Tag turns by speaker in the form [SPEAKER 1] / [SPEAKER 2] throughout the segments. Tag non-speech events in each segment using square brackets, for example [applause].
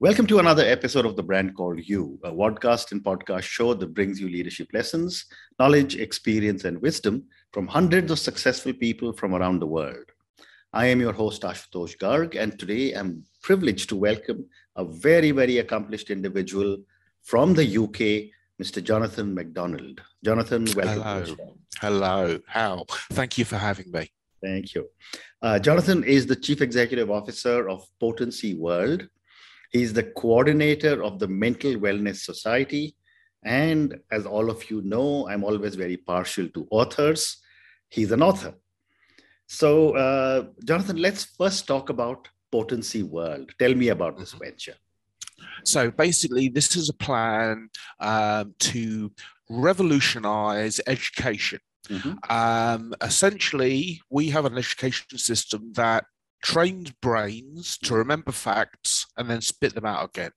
[SPEAKER 1] Welcome to another episode of The Brand Called You, a podcast and podcast show that brings you leadership lessons, knowledge, experience, and wisdom from hundreds of successful people from around the world. I am your host, Ashutosh Garg, and today I'm privileged to welcome a very, very accomplished individual from the UK, Mr. Jonathan MacDonald. Jonathan, welcome.
[SPEAKER 2] Hello. Hello. How? Thank you for having me.
[SPEAKER 1] Thank you. Uh, Jonathan is the Chief Executive Officer of Potency World. He's the coordinator of the Mental Wellness Society. And as all of you know, I'm always very partial to authors. He's an author. So, uh, Jonathan, let's first talk about Potency World. Tell me about this mm-hmm. venture.
[SPEAKER 2] So, basically, this is a plan um, to revolutionize education. Mm-hmm. Um, essentially, we have an education system that trained brains to remember facts and then spit them out again.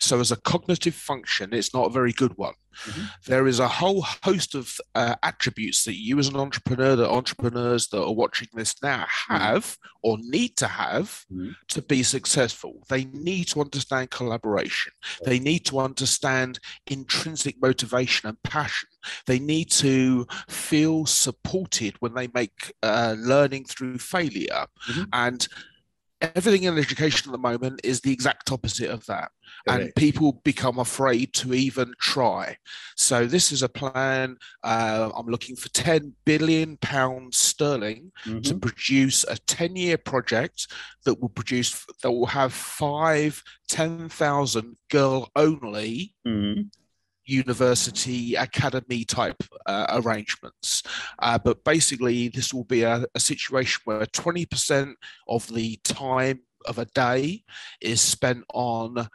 [SPEAKER 2] So, as a cognitive function, it's not a very good one. Mm-hmm. There is a whole host of uh, attributes that you, as an entrepreneur, that entrepreneurs that are watching this now mm-hmm. have mm-hmm. or need to have mm-hmm. to be successful. They need to understand collaboration, they need to understand intrinsic motivation and passion. They need to feel supported when they make uh, learning through failure. Mm-hmm. And everything in education at the moment is the exact opposite of that. And people become afraid to even try. So this is a plan. Uh, I'm looking for 10 billion pounds sterling mm-hmm. to produce a 10 year project that will produce, that will have five 10,000 girl only mm-hmm university academy type uh, arrangements. Uh, but basically, this will be a, a situation where 20% of the time of a day is spent on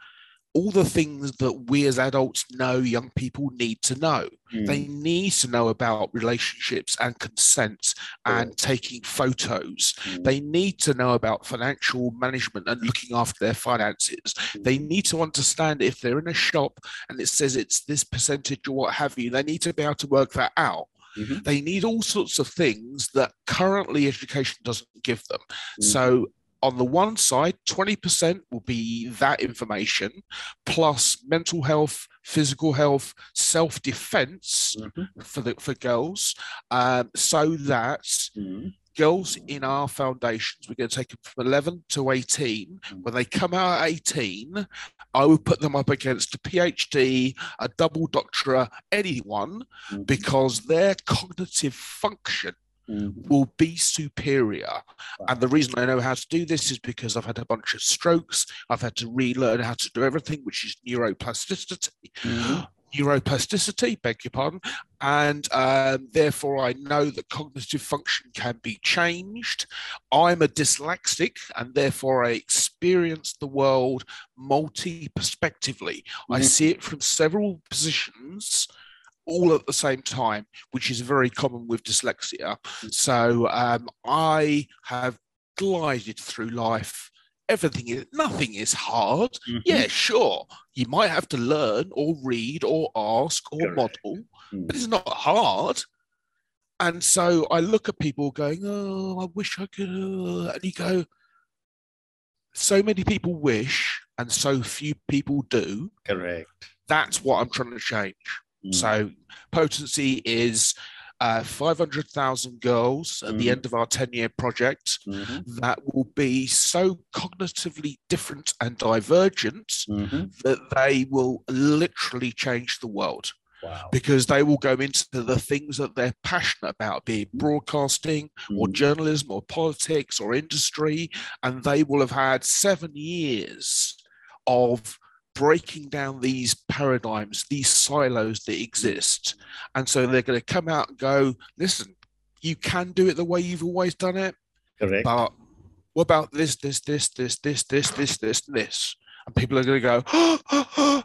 [SPEAKER 2] all the things that we as adults know young people need to know. Mm. They need to know about relationships and consent and taking photos. Mm. They need to know about financial management and looking after their finances. Mm. They need to understand if they're in a shop and it says it's this percentage or what have you, they need to be able to work that out. Mm-hmm. They need all sorts of things that currently education doesn't give them. Mm-hmm. So on the one side, 20% will be that information plus mental health, physical health, self defense mm-hmm. for the for girls, um, so that mm-hmm. girls in our foundations, we're going to take them from 11 to 18. Mm-hmm. When they come out at 18, I would put them up against a PhD, a double doctorate, anyone, mm-hmm. because their cognitive function mm. will be superior. Wow. And the reason I know how to do this is because I've had a bunch of strokes. I've had to relearn how to do everything, which is neuroplasticity. Mm. [gasps] Neuroplasticity, beg your pardon, and um, therefore I know that cognitive function can be changed. I'm a dyslexic, and therefore I experience the world multi perspectively. Mm. I see it from several positions all at the same time, which is very common with dyslexia. So um, I have glided through life. Everything is nothing is hard. Mm-hmm. Yeah, sure. You might have to learn or read or ask or Correct. model, mm-hmm. but it's not hard. And so I look at people going, "Oh, I wish I could," and you go, "So many people wish, and so few people do."
[SPEAKER 1] Correct.
[SPEAKER 2] That's what I'm trying to change. Mm. So potency is uh, 500,000 girls at mm-hmm. the end of our 10 year project mm-hmm. that will be so cognitively different and divergent mm-hmm. that they will literally change the world. Wow. Because they will go into the things that they're passionate about, be it mm. broadcasting or mm. journalism or politics or industry, and they will have had seven years of breaking down these paradigms, these silos that mm. exist. And so they're going to come out and go, listen, you can do it the way you've always done it.
[SPEAKER 1] Correct.
[SPEAKER 2] But what about this, this, this, this, this, this, this, this, this? And people are going to go,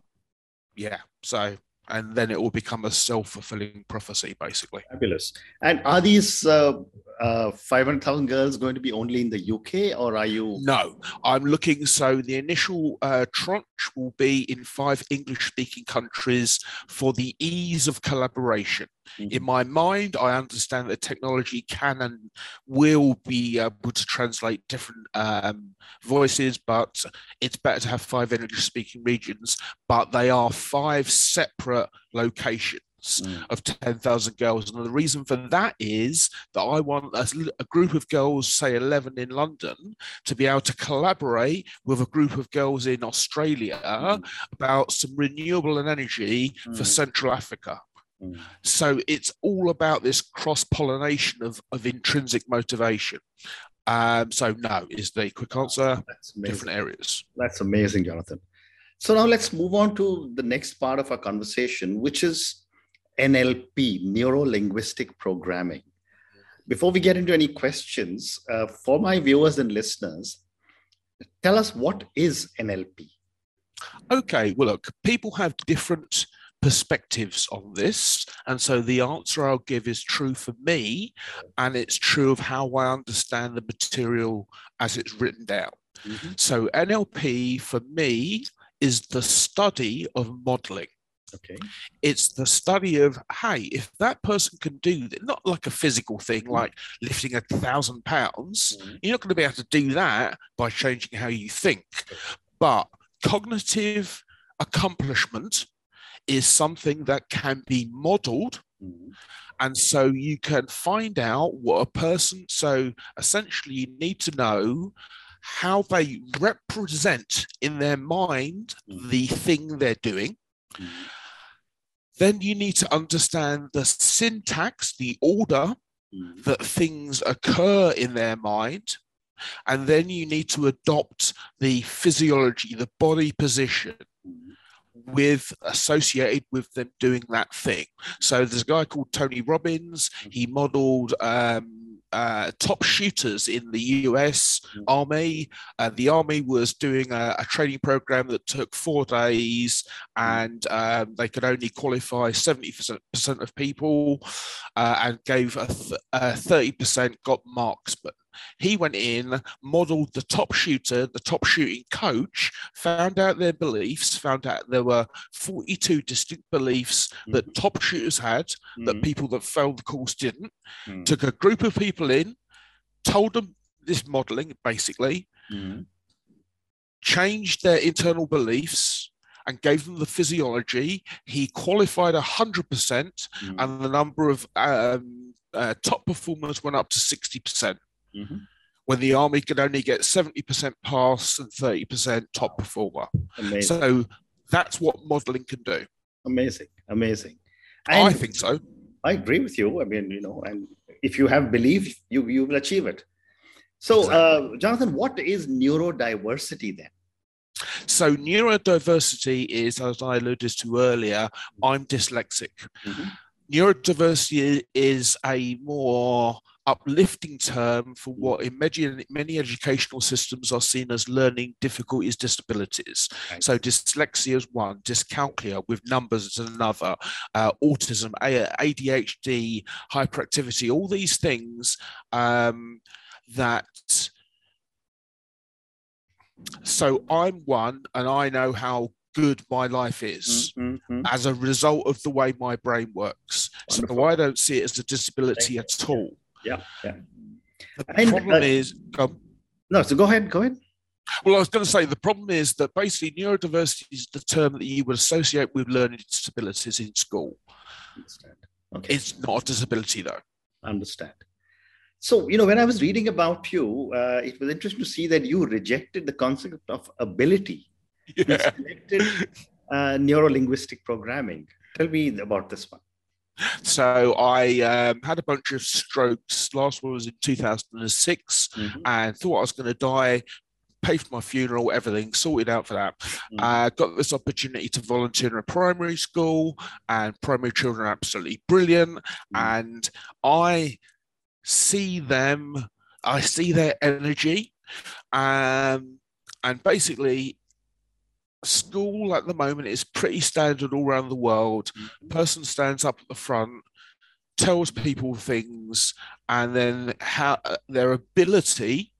[SPEAKER 2] [gasps] yeah. So, and then it will become a self fulfilling prophecy, basically.
[SPEAKER 1] Fabulous. And are these, uh, uh, 500,000 girls going to be only in the UK or are you?
[SPEAKER 2] No, I'm looking. So the initial uh, tranche will be in five English speaking countries for the ease of collaboration. Mm-hmm. In my mind, I understand that technology can and will be able to translate different um, voices, but it's better to have five English speaking regions, but they are five separate locations mm. of 10,000 girls. And the reason for that is that I want a, a, group of girls, say 11 in London, to be able to collaborate with a group of girls in Australia mm. about some renewable energy mm. for Central Africa. Mm. So it's all about this cross pollination of, of intrinsic motivation. Um, so no is the quick answer. Different areas.
[SPEAKER 1] That's amazing, Jonathan. So now let's move on to the next part of our conversation, which is NLP, Neuro Linguistic Programming. Before we get into any questions, uh, for my viewers and listeners, tell us what is NLP?
[SPEAKER 2] Okay, well, look, people have different perspectives on this. And so the answer I'll give is true for me, and it's true of how I understand the material as it's written down. Mm-hmm. So NLP for me is the study of modeling.
[SPEAKER 1] Okay.
[SPEAKER 2] It's the study of, hey, if that person can do that, not like a physical thing mm. like lifting a thousand pounds, mm. you're not going to be able to do that by changing how you think. But cognitive accomplishment is something that can be modeled. Mm. And so you can find out what a person, so essentially, you need to know how they represent in their mind mm. the thing they're doing. Mm. Then you need to understand the syntax, the order that things occur in their mind. And then you need to adopt the physiology, the body position. With associated with them doing that thing. So there's a guy called Tony Robbins. He modeled um, uh, top shooters in the US mm. Army. Uh, the Army was doing a, a, training program that took four days, mm. and um, they could only qualify 70% of people uh, and gave a, th- a 30% got marks. He went in, modeled the top shooter, the top shooting coach, found out their beliefs, found out there were 42 distinct beliefs mm-hmm. that top shooters had mm-hmm. that people that failed the course didn't. Mm-hmm. Took a group of people in, told them this modeling basically, mm-hmm. changed their internal beliefs and gave them the physiology. He qualified 100%, mm-hmm. and the number of um, uh, top performers went up to 60% mm-hmm. when the army could only get 70% pass and 30% top performer. Amazing. So that's what modeling can do.
[SPEAKER 1] Amazing, amazing.
[SPEAKER 2] And I think so.
[SPEAKER 1] I agree with you. I mean, you know, and if you have belief, you you will achieve it. So, exactly. uh, Jonathan, what is neurodiversity then?
[SPEAKER 2] So, neurodiversity is, as I alluded to earlier, I'm dyslexic. Mm-hmm. Neurodiversity is a more uplifting term for what in many, many educational systems are seen as learning difficulties, disabilities. So dyslexia is one, dyscalculia with numbers is another, uh, autism, ADHD, hyperactivity, all these things um, that so I'm one and I know how good my life is mm-hmm. as a result of the way my brain works. Wonderful. So I don't see it as a disability at all.
[SPEAKER 1] Yeah, yeah.
[SPEAKER 2] The and, problem uh, is,
[SPEAKER 1] no. So go ahead, go ahead.
[SPEAKER 2] Well, I was going to say the problem is that basically neurodiversity is the term that you would associate with learning disabilities in school. Understand. Okay. It's not a disability, though.
[SPEAKER 1] Understand. So, you know, when I was reading about you, uh, it was interesting to see that you rejected the concept of ability. Yeah. You selected uh, neuro linguistic programming. Tell me about this one.
[SPEAKER 2] So I um, had a bunch of strokes. Last one was in 2006, mm-hmm. and thought I was going to die. Paid for my funeral, everything sorted out for that. Mm-hmm. Uh, got this opportunity to volunteer in a primary school, and primary children are absolutely brilliant. Mm-hmm. And I see them, I see their energy, um, and basically school at the moment is pretty standard all around the world. Mm-hmm. Person stands up at the front, tells people things, and then how their ability,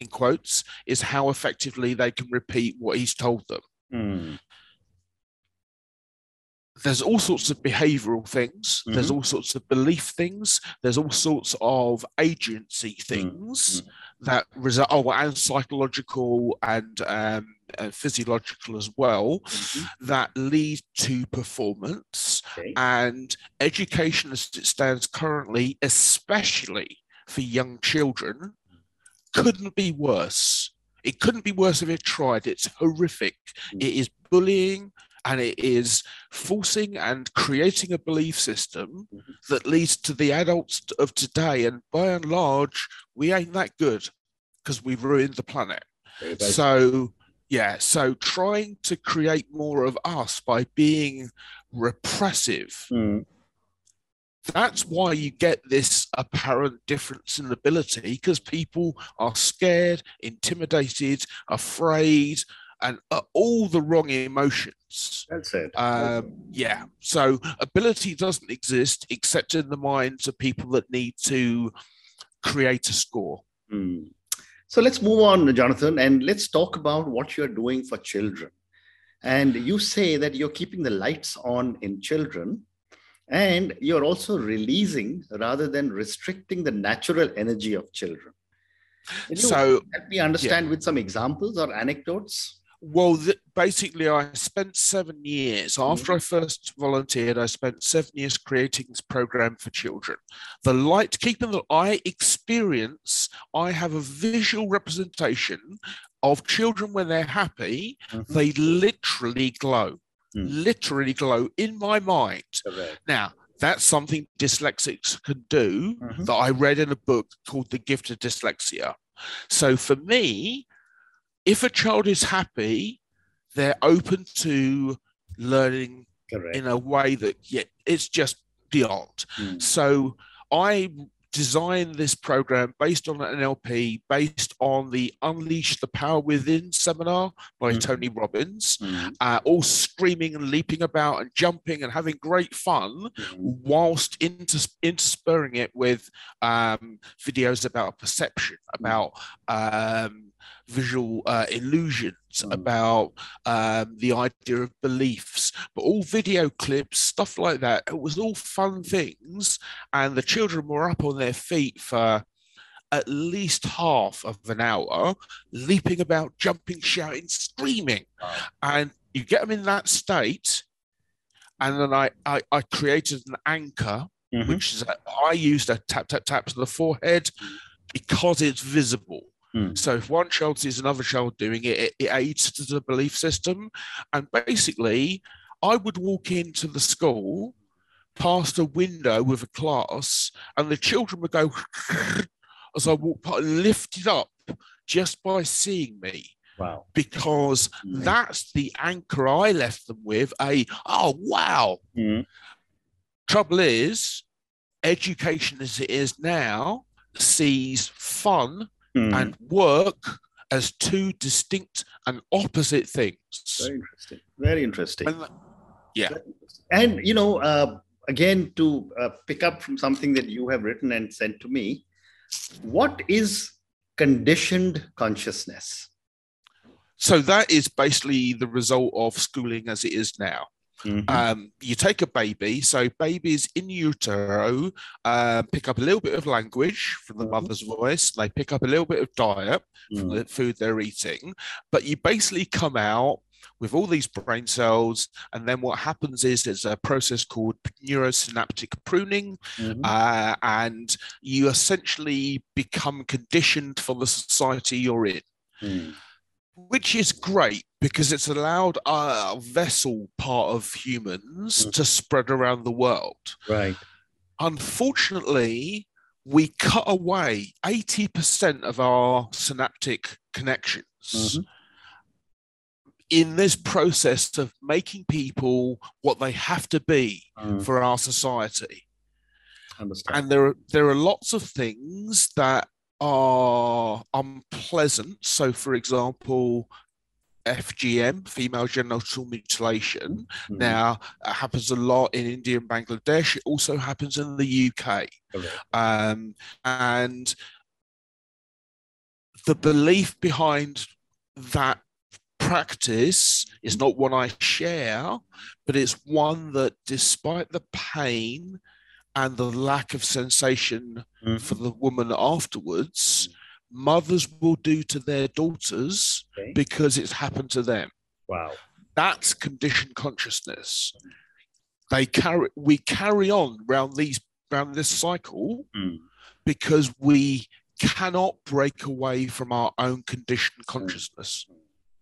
[SPEAKER 2] in quotes, is how effectively they can repeat what he's told them.
[SPEAKER 1] Mm.
[SPEAKER 2] There's all sorts of behavioral things. Mm-hmm. There's all sorts of belief things. There's all sorts of agency things mm-hmm. That result. Oh, and psychological and um, uh, physiological as well mm-hmm. that lead to performance okay. and education as it stands currently especially for young children couldn't be worse it couldn't be worse if it tried it's horrific mm-hmm. it is bullying and it is forcing and creating a belief system mm-hmm. that leads to the adults of today and by and large we ain't that good because we've ruined the planet so yeah, so trying to create more of us by being repressive.
[SPEAKER 1] Mm.
[SPEAKER 2] That's why you get this apparent difference in ability because people are scared, intimidated, afraid, and uh, all the wrong emotions.
[SPEAKER 1] That's it.
[SPEAKER 2] Um, yeah. So ability doesn't exist except in the minds of people that need to create a score.
[SPEAKER 1] Mm. So let's move on, Jonathan, and let's talk about what you're doing for children. And you say that you're keeping the lights on in children, and you're also releasing rather than restricting the natural energy of children. Can
[SPEAKER 2] so
[SPEAKER 1] help me understand yeah. with some examples or anecdotes.
[SPEAKER 2] Well, th- basically, I spent seven years after I first volunteered. I spent seven years creating this program for children. The light keeping that I experience, I have a visual representation of children when they're happy. Mm-hmm. They literally glow, mm. literally glow in my mind. Correct. Now, that's something dyslexics can do mm-hmm. that I read in a book called The Gift of Dyslexia. So for me, if a child is happy, they're open to learning Correct. in a way that yeah, it's just beyond. Mm. So I designed this program based on an NLP, based on the Unleash the Power Within seminar by mm. Tony Robbins, mm. uh, all screaming and leaping about and jumping and having great fun, mm. whilst inters- interspurring it with um, videos about perception, about um, visual uh, illusions, mm. about um, the idea of beliefs, but all video clips, stuff like that. It was all fun things, and the children were up on their feet for at least half of an hour, leaping about, jumping, shouting, screaming, and you get them in that state. And then I, I, I created an anchor, mm-hmm. which is I used a tap tap tap to the forehead mm. because it's visible.
[SPEAKER 1] Hmm.
[SPEAKER 2] So if one child sees another child doing it, it, it aids to the belief system. And basically, I would walk into the school past a window with a class, and the children would go [laughs] as I walked past, lifted up just by seeing me.
[SPEAKER 1] Wow.
[SPEAKER 2] Because mm. that's the anchor I left them with a, oh, wow.
[SPEAKER 1] Mm.
[SPEAKER 2] Trouble is, education as it is now sees fun mm. and work as two distinct and opposite things.
[SPEAKER 1] Very interesting. Very interesting.
[SPEAKER 2] And, yeah.
[SPEAKER 1] And, you know, uh, again, to uh, pick up from something that you have written and sent to me, what is conditioned consciousness?
[SPEAKER 2] So that is basically the result of schooling as it is now. Mm-hmm. Um, you take a baby, so babies in utero uh, pick up a little bit of language from the mm-hmm. mother's voice, they pick up a little bit of diet mm-hmm. from the food they're eating, but you basically come out with all these brain cells. And then what happens is there's a process called neurosynaptic pruning, mm-hmm. uh, and you essentially become conditioned for the society you're in.
[SPEAKER 1] Mm
[SPEAKER 2] which is great because it's allowed a vessel part of humans mm. to spread around the world.
[SPEAKER 1] Right.
[SPEAKER 2] Unfortunately, we cut away 80% of our synaptic connections mm-hmm. in this process of making people what they have to be mm. for our society.
[SPEAKER 1] Understand.
[SPEAKER 2] And there are, there are lots of things that are unpleasant. So, for example, FGM, female genital mutilation.
[SPEAKER 1] Mhm.
[SPEAKER 2] Now, it happens a lot in India and Bangladesh. It also happens in the UK.
[SPEAKER 1] Correct.
[SPEAKER 2] Um, and the belief behind that practice is not one I share, but it's one that, despite the pain and the lack of sensation
[SPEAKER 1] Mhm.
[SPEAKER 2] for the woman afterwards, mothers will do to their daughters
[SPEAKER 1] Okay.
[SPEAKER 2] because it's happened to them.
[SPEAKER 1] Wow.
[SPEAKER 2] That's conditioned consciousness. They carry we carry on round these round this cycle
[SPEAKER 1] Mm.
[SPEAKER 2] because we cannot break away from our own conditioned consciousness.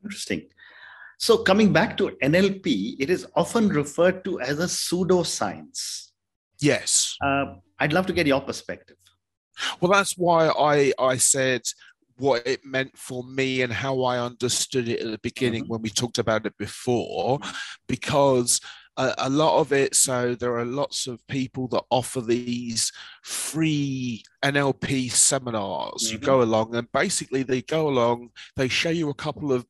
[SPEAKER 1] Interesting. So, coming back to NLP, it is often referred to as a pseudoscience.
[SPEAKER 2] Yes.
[SPEAKER 1] Uh, I'd love to get your perspective.
[SPEAKER 2] Well, that's why I I said what it meant for me and how I understood it at the beginning
[SPEAKER 1] Mhm.
[SPEAKER 2] when we talked about it before, because a, a lot of it. So there are lots of people that offer these free NLP seminars. You
[SPEAKER 1] Mhm.
[SPEAKER 2] go along, and basically they go along. They show you a couple of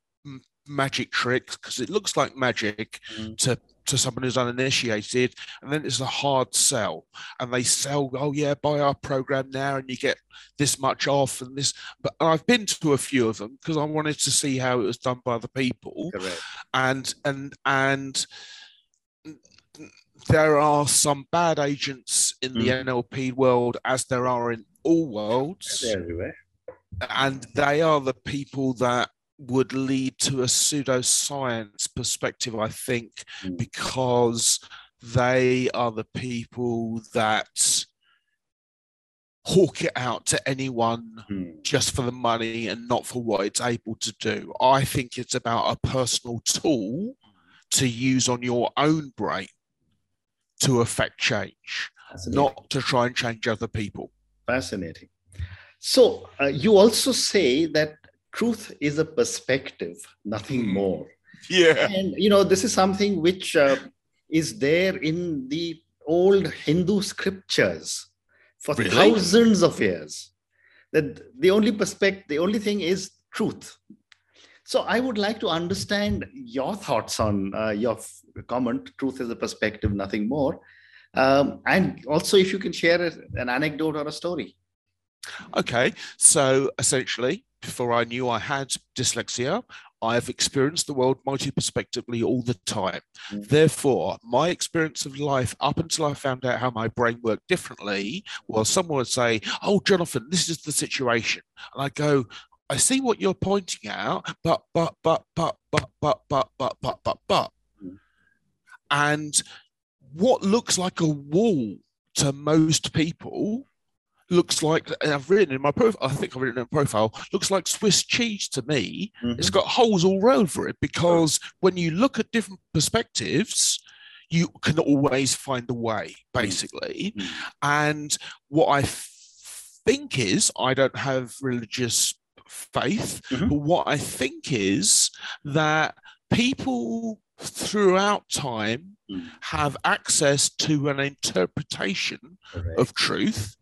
[SPEAKER 2] magic tricks because it looks like magic
[SPEAKER 1] Mhm.
[SPEAKER 2] to to someone who's uninitiated, and then it's a hard sell. And they sell, oh yeah, buy our program now, and you get this much off, and this. But I've been to a few of them because I wanted to see how it was done by the people,
[SPEAKER 1] Correct.
[SPEAKER 2] and and and there are some bad agents in the
[SPEAKER 1] Mm.
[SPEAKER 2] NLP world, as there are in all worlds
[SPEAKER 1] They're everywhere.
[SPEAKER 2] and they are the people that would lead to a pseudoscience perspective, I think,
[SPEAKER 1] Mm.
[SPEAKER 2] because they are the people that hawk it out to anyone
[SPEAKER 1] Mm.
[SPEAKER 2] just for the money and not for what it's able to do. I think it's about a personal tool to use on your own brain to affect change, not to try and change other people.
[SPEAKER 1] Fascinating. So, uh, you also say that truth is a perspective, nothing
[SPEAKER 2] Mm.
[SPEAKER 1] more.
[SPEAKER 2] Yeah.
[SPEAKER 1] And, you know, this is something which uh, is there in the old Hindu scriptures for
[SPEAKER 2] Really?
[SPEAKER 1] thousands of years. That the only perspective, the only thing is truth. So, I would like to understand your thoughts on uh, your f- comment truth is a perspective, nothing more. Um, and also, if you can share a- an anecdote or a story.
[SPEAKER 2] Okay, so essentially, before I knew I had dyslexia, I've experienced the world multi-perspectively all the time.
[SPEAKER 1] Mm.
[SPEAKER 2] Therefore, my experience of life up until I found out how my brain worked differently well, someone would say, Oh, Jonathan, this is the situation. And I go, I see what you're pointing out, but, but, but, but, but, but, but, but, but, but, but.
[SPEAKER 1] Mm.
[SPEAKER 2] And what looks like a wall to most people looks like and I've written in my profile. I think I've written in a profile. Looks like Swiss cheese to me. It's
[SPEAKER 1] Mhm.
[SPEAKER 2] got holes all over it because when you look at different perspectives, you can always find a way, basically.
[SPEAKER 1] Mm.
[SPEAKER 2] And what I think is, I don't have religious faith,
[SPEAKER 1] Mhm.
[SPEAKER 2] but what I think is that people throughout time
[SPEAKER 1] Mm.
[SPEAKER 2] have access to an interpretation
[SPEAKER 1] Correct.
[SPEAKER 2] of truth.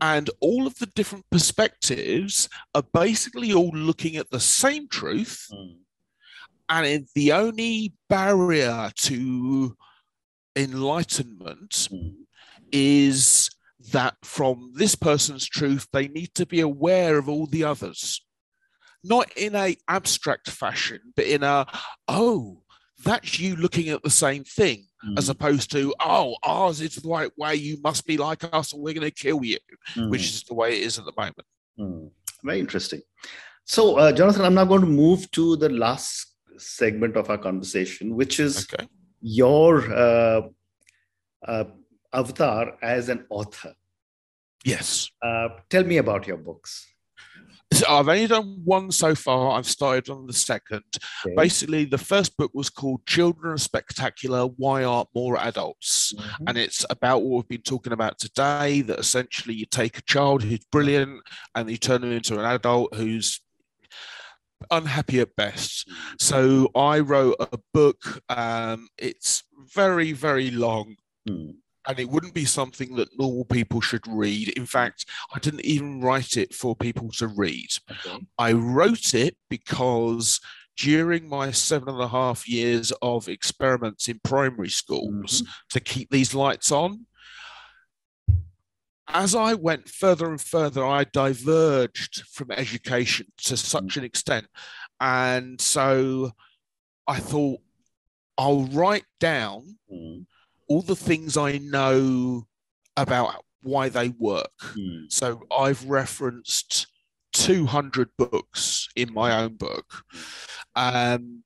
[SPEAKER 2] And all of the different perspectives are basically all looking at the same truth.
[SPEAKER 1] Mm.
[SPEAKER 2] And the only barrier to enlightenment
[SPEAKER 1] Mm.
[SPEAKER 2] is that from this person's truth, they need to be aware of all the others. Not in a abstract fashion, but in a, oh, that's you looking at the same thing as
[SPEAKER 1] Mm.
[SPEAKER 2] opposed to, oh, ours is the right way, you must be like us or we're going to kill you,
[SPEAKER 1] Mm.
[SPEAKER 2] which is the way it is at the moment.
[SPEAKER 1] Mm. Very interesting. So, uh, Jonathan, I'm now going to move to the last segment of our conversation, which is
[SPEAKER 2] Okay.
[SPEAKER 1] your uh, uh, avatar as an author.
[SPEAKER 2] Yes.
[SPEAKER 1] Uh, tell me about your books.
[SPEAKER 2] I've only done one so far. I've started on the second.
[SPEAKER 1] Okay.
[SPEAKER 2] Basically, the first book was called Children Are Spectacular Why Aren't More Adults?
[SPEAKER 1] Mhm.
[SPEAKER 2] And it's about what we've been talking about today that essentially you take a child who's brilliant and you turn them into an adult who's unhappy at best. So I wrote a book. Um, it's very, very long.
[SPEAKER 1] Mm.
[SPEAKER 2] And it wouldn't be something that normal people should read. In fact, I didn't even write it for people to read.
[SPEAKER 1] Okay.
[SPEAKER 2] I wrote it because during my seven and a half years of experiments in primary schools mm-hmm. to keep these lights on. As I went further and further, I diverged from education to such an extent. And so I thought, I'll write down mm. All the things I know about why they work. Mm. So I've referenced 200 books in my own book. Um,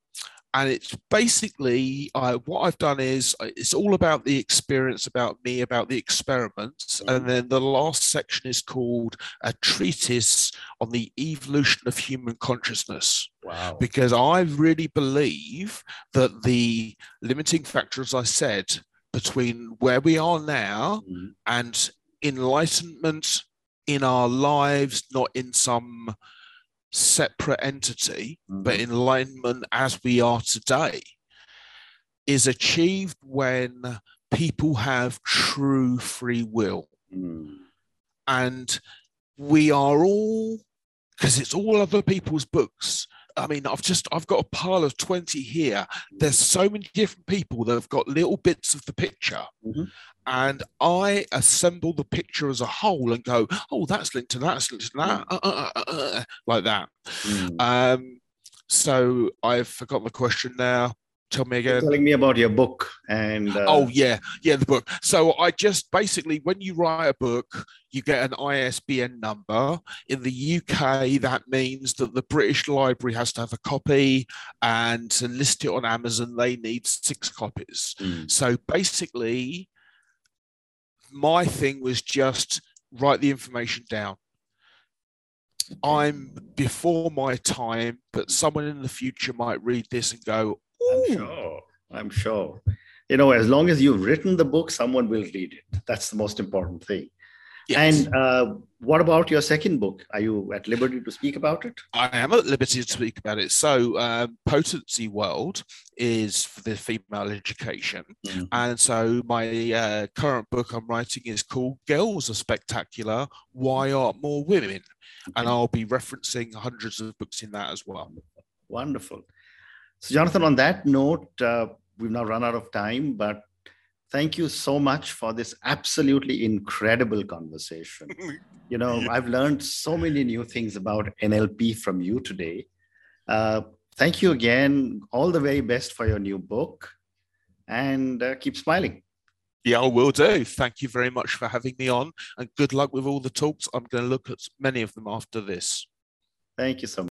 [SPEAKER 2] and it's basically uh, what I've done is uh, it's all about the experience, about me, about the experiments, and mm. then the last section is called a treatise on the evolution of human consciousness.
[SPEAKER 1] Wow!
[SPEAKER 2] Because I really believe that the limiting factor, as I said, between where we are now mm. and enlightenment in our lives, not in some separate entity, mm-hmm. but enlightenment as we are today, is achieved when people have true free will. Mm. And we are all, because it's all other people's books, I mean, I've just I've got a pile of 20 here. There's so many different people that have got little bits of the picture. Mm-hmm. And I assemble the picture as a whole and go, oh, that's linked to that, that's linked to that, uh, uh, uh, uh like that. Mm. Um, so I've forgotten the question now. Tell me again.
[SPEAKER 1] Telling me about your book and.
[SPEAKER 2] Uh... Oh yeah, yeah, the book. So I just basically, when you write a book, you get an ISBN number. In the UK, that means that the British Library has to have a copy, and to list it on Amazon, they need six copies. Mm. So basically, my thing was just write the information down. I'm before my time, but someone in the future might read this and go,
[SPEAKER 1] I'm sure. I'm sure. You know, as long as you've written the book, someone will read it. That's the most important thing. Yes. And uh, what about your second book? Are you at liberty to speak about it?
[SPEAKER 2] I am at liberty to speak about it. So, um, Potency World is for the female education. Mm-hmm. And so, my uh, current book I'm writing is called Girls Are Spectacular Why Aren't More Women? And I'll be referencing hundreds of books in that as well.
[SPEAKER 1] Wonderful. So, Jonathan, on that note, uh, we've now run out of time, but thank you so much for this absolutely incredible conversation. [laughs] you know, I've learned so many new things about NLP from you today. Uh, thank you again. All the very best for your new book and uh, keep smiling.
[SPEAKER 2] Yeah, I will do. Thank you very much for having me on and good luck with all the talks. I'm going to look at many of them after this.
[SPEAKER 1] Thank you so much.